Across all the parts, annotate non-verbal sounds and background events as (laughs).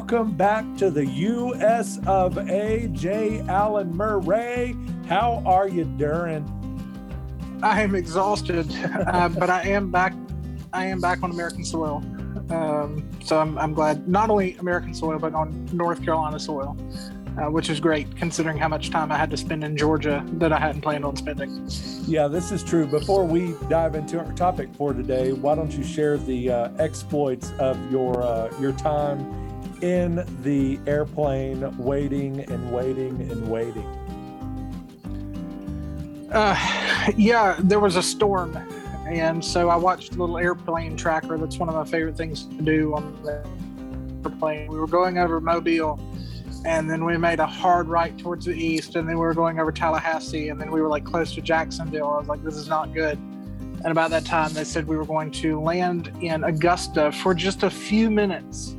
welcome back to the US of A. J. Allen Murray. How are you doing? I am exhausted, uh, (laughs) but I am back. I am back on American soil. Um, so I'm, I'm glad not only American soil, but on North Carolina soil, uh, which is great considering how much time I had to spend in Georgia that I hadn't planned on spending. Yeah, this is true. Before we dive into our topic for today, why don't you share the uh, exploits of your uh, your time in the airplane, waiting and waiting and waiting? Uh, yeah, there was a storm and so I watched little airplane tracker. That's one of my favorite things to do on the airplane. We were going over Mobile, and then we made a hard right towards the east, and then we were going over Tallahassee, and then we were like close to Jacksonville. I was like, this is not good. And about that time, they said we were going to land in Augusta for just a few minutes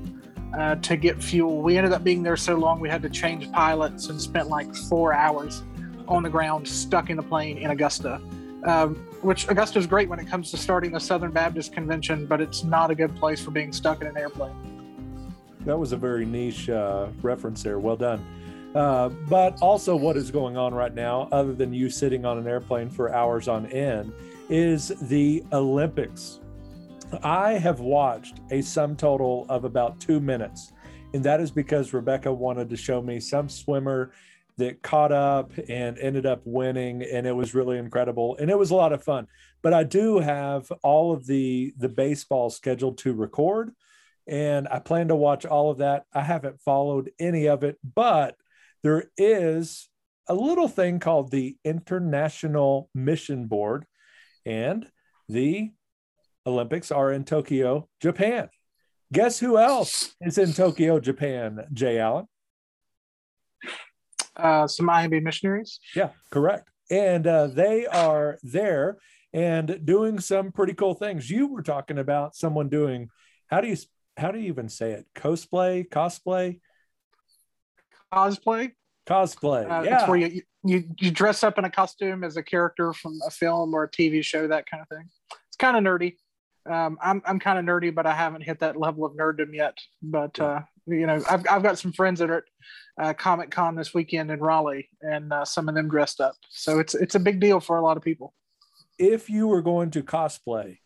uh, to get fuel. We ended up being there so long we had to change pilots and spent like four hours on the ground stuck in the plane in Augusta. Um, which Augusta is great when it comes to starting the Southern Baptist Convention, but it's not a good place for being stuck in an airplane. That was a very niche uh, reference there. Well done. Uh, but also, what is going on right now, other than you sitting on an airplane for hours on end, is the Olympics. I have watched a sum total of about two minutes, and that is because Rebecca wanted to show me some swimmer that caught up and ended up winning and it was really incredible and it was a lot of fun. But i do have all of the the baseball scheduled to record and i plan to watch all of that. I haven't followed any of it but there is a little thing called the international mission board and the olympics are in tokyo japan guess who else is in tokyo japan jay allen uh, some IMB missionaries. Yeah, correct. And uh, they are there and doing some pretty cool things. You were talking about someone doing how do you how do you even say it? Cosplay, cosplay, cosplay, cosplay. Uh, yeah, it's where you, you you dress up in a costume as a character from a film or a TV show, that kind of thing. It's kind of nerdy. Um, I'm I'm kind of nerdy, but I haven't hit that level of nerddom yet. But uh, you know, I've I've got some friends that are at uh, Comic Con this weekend in Raleigh, and uh, some of them dressed up. So it's it's a big deal for a lot of people. If you were going to cosplay,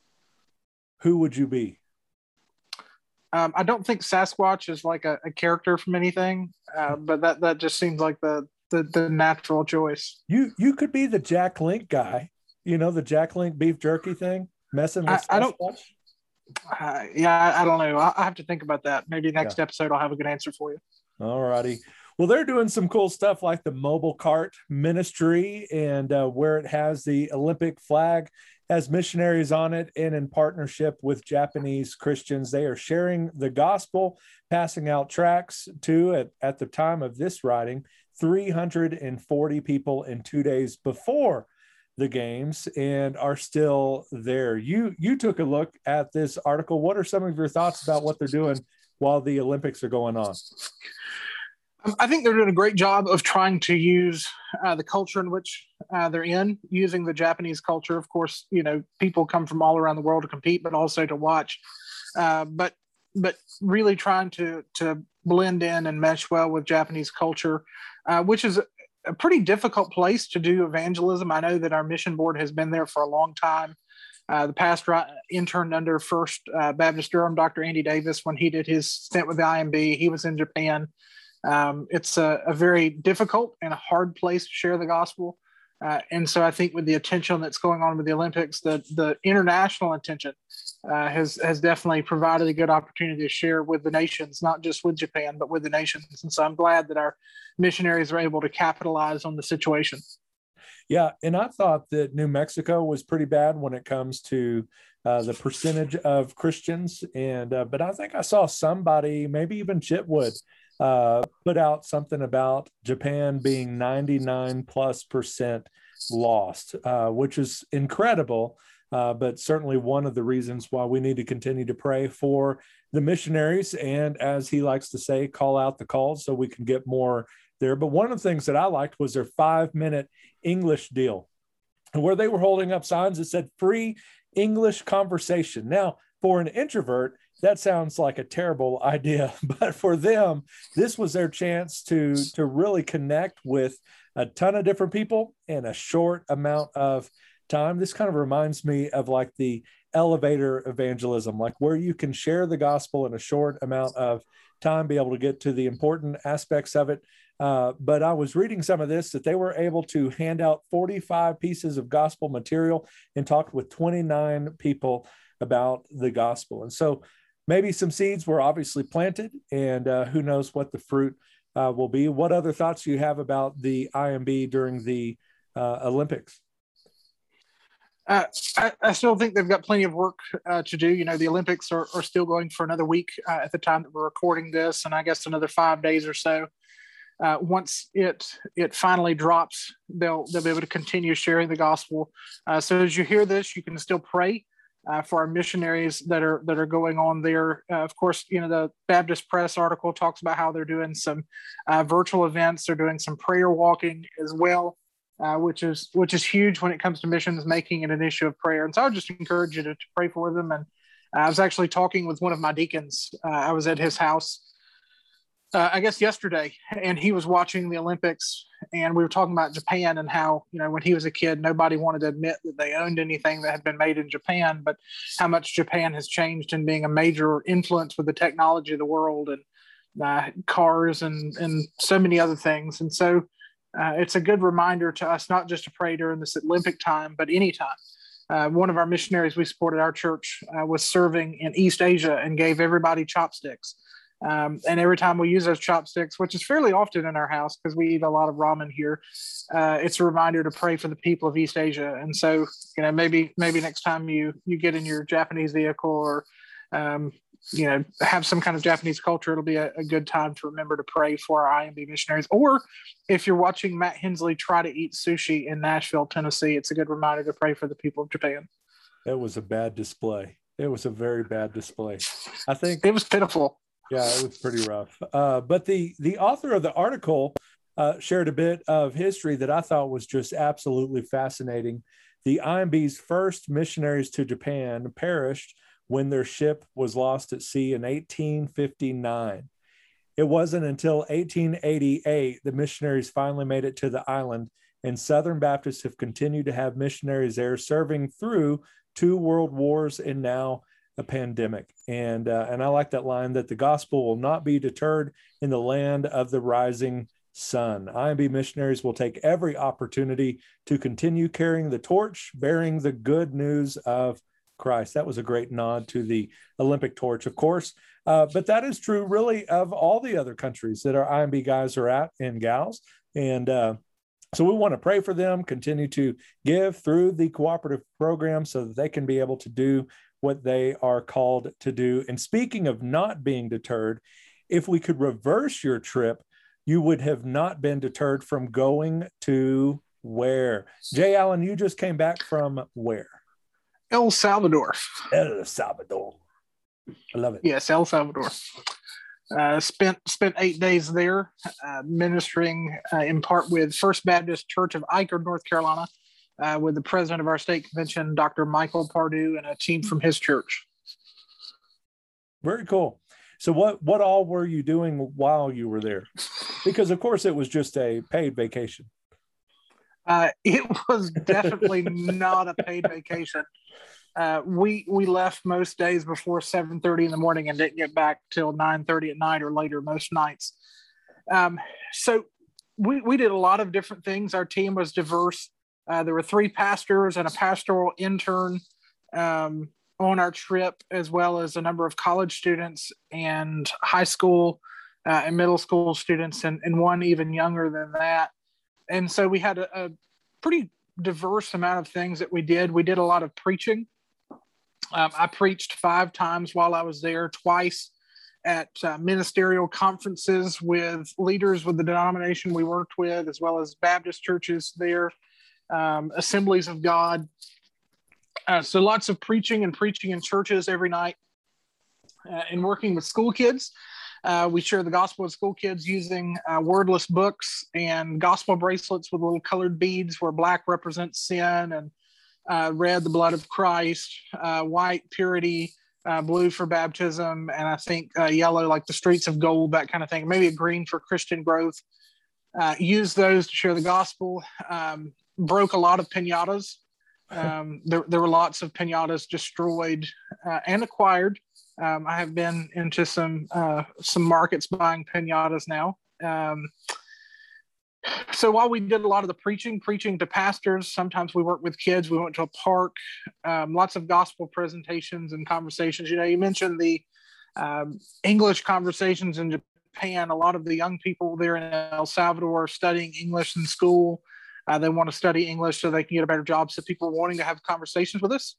who would you be? Um, I don't think Sasquatch is like a, a character from anything, uh, but that that just seems like the, the the natural choice. You you could be the Jack Link guy. You know the Jack Link beef jerky thing, messing with I, I don't. Uh, yeah, I, I, don't know. I, I, have to think about that. Maybe next yeah. episode I'll have a good answer for you. All righty. Well, they're doing some cool stuff like the mobile cart ministry and uh, where it has the Olympic flag has missionaries on it and in partnership with Japanese Christians. They are sharing the gospel, passing out tracts to, at, at the time of this writing, 340 people in two days before the games and are still there. You you took a look at this article. What are some of your thoughts about what they're doing while the Olympics are going on? I think they're doing a great job of trying to use uh, the culture in which uh, they're in, using the Japanese culture. Of course, you know people come from all around the world to compete, but also to watch. Uh, but but really trying to to blend in and mesh well with Japanese culture, uh, which is a pretty difficult place to do evangelism. I know that our mission board has been there for a long time. Uh, the past interned under First uh, Baptist Durham, Dr. Andy Davis, when he did his stint with the IMB, he was in Japan. Um, it's a, a, very difficult and a hard place to share the gospel. Uh, and so I think with the attention that's going on with the Olympics, the, the international attention uh, has, has definitely provided a good opportunity to share with the nations, not just with Japan, but with the nations. And so I'm glad that our missionaries are able to capitalize on the situation. Yeah, and I thought that New Mexico was pretty bad when it comes to uh, the percentage of Christians, and uh, but I think I saw somebody, maybe even Chitwood, uh, put out something about Japan being 99 plus percent lost, uh, which is incredible. Uh, but certainly one of the reasons why we need to continue to pray for the missionaries and, as he likes to say, call out the calls so we can get more there. But one of the things that I liked was their five minute English deal, where they were holding up signs that said free English conversation. Now, for an introvert, that sounds like a terrible idea. (laughs) But for them, this was their chance to to really connect with a ton of different people in a short amount of time. This kind of reminds me of like the elevator evangelism, like where you can share the gospel in a short amount of time, be able to get to the important aspects of it. Uh, but I was reading some of this that they were able to hand out 45 pieces of gospel material and talked with 29 people about the gospel. And so maybe some seeds were obviously planted, and uh, who knows what the fruit uh, will be. What other thoughts do you have about the IMB during the uh, Olympics? Uh, I, I, still think they've got plenty of work uh, to do. You know, the Olympics are, are still going for another week uh, at the time that we're recording this, and I guess another five days or so. Uh, once it it finally drops, they'll they'll be able to continue sharing the gospel. Uh, so as you hear this, you can still pray uh, for our missionaries that are that are going on there. of course, you know the Baptist Press article talks about how they're doing some virtual events. They're doing some prayer walking as well uh, which is which is huge when it comes to missions, making it an issue of prayer. And so I would just encourage you to, to pray for them. And I was actually talking with one of my deacons. Uh, I was at his house, uh, I guess yesterday, and he was watching the Olympics. And we were talking about Japan and how you know when he was a kid, nobody wanted to admit that they owned anything that had been made in Japan, but how much Japan has changed in being a major influence with the technology of the world and uh, cars and and so many other things. And so uh, it's a good reminder to us not just to pray during this Olympic time, but anytime. Uh, one of our missionaries we supported our church uh, was serving in East Asia and gave everybody chopsticks. Um, and every time we use those chopsticks, which is fairly often in our house because we eat a lot of ramen here, uh, it's a reminder to pray for the people of East Asia. And so, you know, maybe maybe next time you you get in your Japanese vehicle or um, you know have some kind of japanese culture it'll be a, a, good time to remember to pray for our imb missionaries. Or if you're watching matt hensley try to eat sushi in nashville tennessee it's a good reminder to pray for the people of japan. It was a bad display. It was a very bad display. I think it was pitiful yeah it was pretty rough uh, but the the author of the article uh, shared a bit of history that i thought was just absolutely fascinating the imb's first missionaries to japan perished when their ship was lost at sea in 1859. It wasn't until 1888 the missionaries finally made it to the island, and Southern Baptists have continued to have missionaries there serving through two world wars and now a pandemic. And, uh, and I like that line that the gospel will not be deterred in the land of the rising sun. IMB missionaries will take every opportunity to continue carrying the torch, bearing the good news of Christ. That was a great nod to the Olympic torch, of course. Uh, but that is true, really, of all the other countries that our IMB guys are at and gals. And uh, so we want to pray for them, continue to give through the cooperative program so that they can be able to do what they are called to do. And speaking of not being deterred, if we could reverse your trip, you would have not been deterred from going to where? Jay Allen, you just came back from where? El Salvador. El Salvador. I love it. Yes, El Salvador. Uh, spent spent eight days there, uh, ministering uh, in part with First Baptist Church of Icard, North Carolina, uh, with the president of our state convention, Dr. Michael Pardue, and a team from his church. Very cool. So, what what all were you doing while you were there? Because of course, it was just a paid vacation. Uh, it was definitely not a paid vacation. Uh, we we left most days before 7:30 in the morning and didn't get back till 9:30 at night or later most nights. Um, so we we did a lot of different things. Our team was diverse. Uh, there were three pastors and a pastoral intern um, on our trip, as well as a number of college students and high school uh, and middle school students, and, and one even younger than that and so we had a, a, pretty diverse amount of things that we did. We did a lot of preaching. Um, I preached five times while I was there, twice at uh, ministerial conferences with leaders with the denomination we worked with, as well as Baptist churches there, um, assemblies of God. Uh, so lots of preaching and preaching in churches every night uh, and working with school kids. Uh, we share the gospel with school kids using uh, wordless books and gospel bracelets with little colored beads where black represents sin and uh, red the blood of Christ, uh, white purity, uh, blue for baptism, and I think uh, yellow, like the streets of gold, that kind of thing. Maybe a green for Christian growth. Uh, used those to share the gospel. Um, broke a lot of pinatas. Um, there, there were lots of pinatas destroyed uh, and acquired. Um, I have been into some uh, some markets buying pinatas now. Um, so while we did a lot of the preaching, preaching to pastors, sometimes we worked with kids. We went to a park, um, lots of gospel presentations and conversations. You know, you mentioned the um, English conversations in Japan. A lot of the young people there in El Salvador are studying English in school. Uh, they want to study English so they can get a better job. So people are wanting to have conversations with us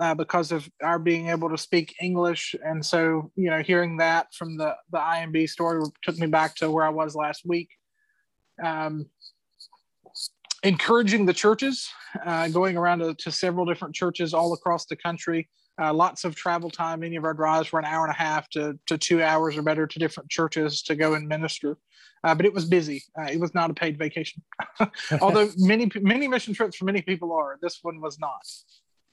uh, because of our being able to speak English. And so, you know, hearing that from the the IMB story took me back to where I was last week um, encouraging the churches, uh, going around to, to, several different churches all across the country. Uh, lots of travel time. Many of our drives were an hour and a half to, to two hours or better to different churches to go and minister. Uh, but it was busy. Uh, it was not a paid vacation, (laughs) although (laughs) many many mission trips for many people are. This one was not.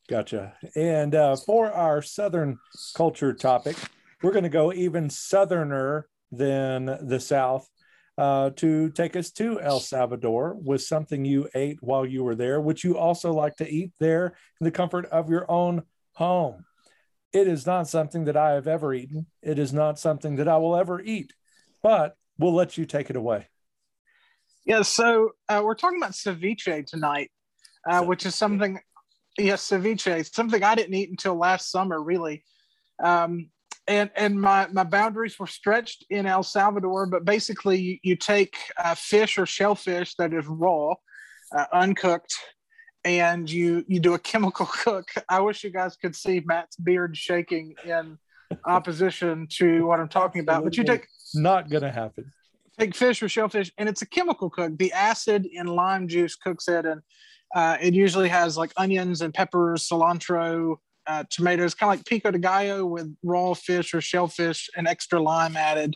Gotcha. And uh, for our Southern culture topic, we're going to go even southerner than the South uh, to take us to El Salvador with something you ate while you were there, which you also like to eat there in the comfort of your own home. It is not something that I have ever eaten. It is not something that I will ever eat, but we'll let you take it away. Yeah, so uh, we're talking about ceviche tonight, uh, which is something, yes, ceviche, something I didn't eat until last summer, really. Um, and and my my boundaries were stretched in El Salvador. But basically, you, you take uh, fish or shellfish that is raw, uh, uncooked, and you you do a chemical (laughs) cook. I wish you guys could see Matt's beard shaking in opposition to what I'm talking about. But you take not gonna happen. Take fish or shellfish, and it's a chemical cook. The acid in lime juice cooks it, and uh, it usually has like onions and peppers, cilantro, uh, tomatoes, kind of like pico de gallo with raw fish or shellfish and extra lime added.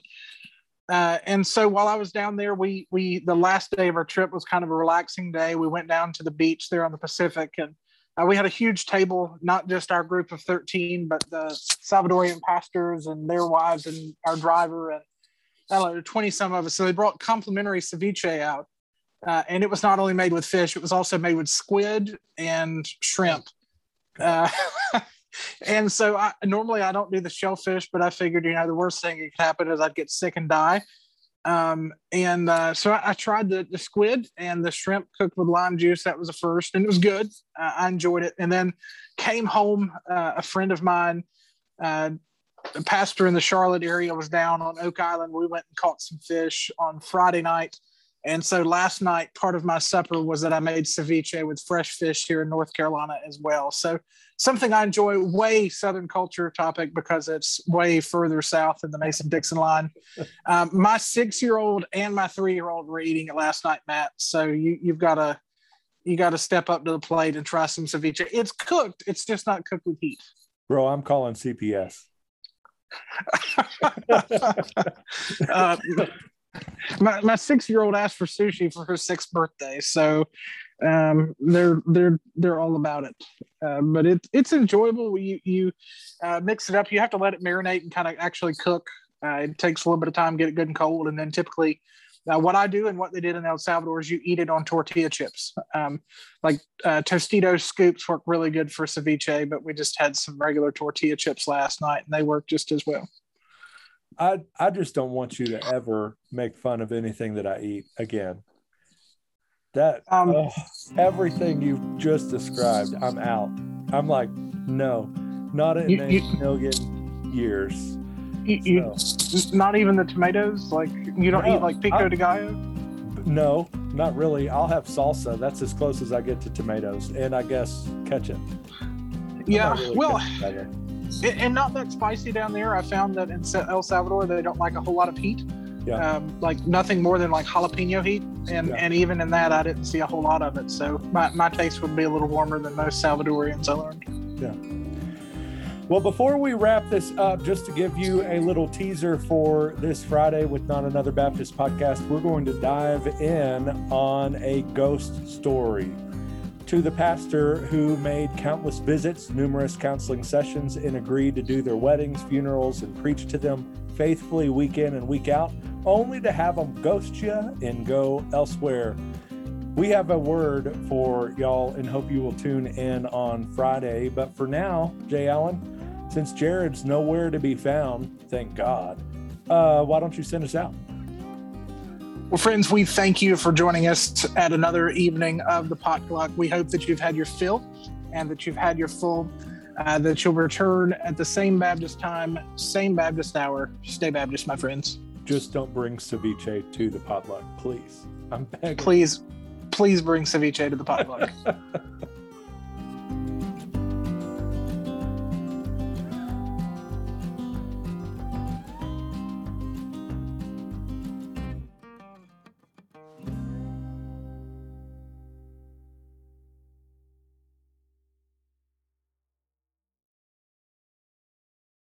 Uh, and so while I was down there, we we the last day of our trip was kind of a relaxing day. We went down to the beach there on the Pacific, and uh, we had a huge table, not just our group of thirteen, but the Salvadorian pastors and their wives and our driver and I don't know, twenty some of us. So they brought complimentary ceviche out, uh, and it was not only made with fish; it was also made with squid and shrimp. Uh, (laughs) and so I normally I don't do the shellfish, but I figured you know the worst thing that could happen is I'd get sick and die. Um, and uh, so I, I, tried the, the squid and the shrimp cooked with lime juice. That was the first, and it was good. Uh, I enjoyed it. And then came home. Uh, a friend of mine, uh, a pastor in the Charlotte area, was down on Oak Island. We went and caught some fish on Friday night and so last night, part of my supper was that I made ceviche with fresh fish here in North Carolina as well. So something I enjoy, way Southern culture topic because it's way further south in the Mason Dixon line. (laughs) Um, my six year old and my three year old were eating it last night, Matt. So you, you've got to you got to step up to the plate and try some ceviche. It's cooked. It's just not cooked with heat. Bro, I'm calling CPS. (laughs) uh, my, my six year old asked for sushi for her sixth birthday, so um, they're they're they're all about it. Uh, but it, it's enjoyable. You you uh, mix it up. You have to let it marinate and kind of actually cook. Uh, it takes a little bit of time, get it good and cold, and then typically. Uh, what I do and what they did in El Salvador is you eat it on tortilla chips. Um, like uh, Tostitos scoops work really good for ceviche, but we just had some regular tortilla chips last night and they work just as well. I I just don't want you to ever make fun of anything that I eat again. That um, oh, everything you've just described, I'm out. I'm like, no, not in you, a you, million years. You, so. not even the tomatoes. Like you don't no, eat like pico I, de gallo. No, not really. I'll have salsa. That's as close as I get to tomatoes, and I guess ketchup. Yeah, really well, and not that spicy down there. I found that in El Salvador they don't like a whole lot of heat. Yeah. Um, like nothing more than like jalapeno heat, and yeah. and even in that I didn't see a whole lot of it. So my, my taste would be a little warmer than most Salvadorians I learned. Yeah. Well, before we wrap this up, just to give you a little teaser for this Friday with Not Another Baptist podcast, we're going to dive in on a ghost story to the pastor who made countless visits, numerous counseling sessions, and agreed to do their weddings, funerals, and preach to them faithfully week in and week out, only to have them ghost you and go elsewhere. We have a word for y'all and hope you will tune in on Friday. But for now, Jay Allen, since Jared's nowhere to be found, thank God, uh, why don't you send us out? Well, friends, we thank you for joining us at another evening of the Potluck. We hope that you've had your fill and that you've had your full, uh, that you'll return at the same Baptist time, same Baptist hour. Stay Baptist, my friends. Just don't bring ceviche to the potluck, please. I'm begging. Please, please bring ceviche to the potluck. (laughs)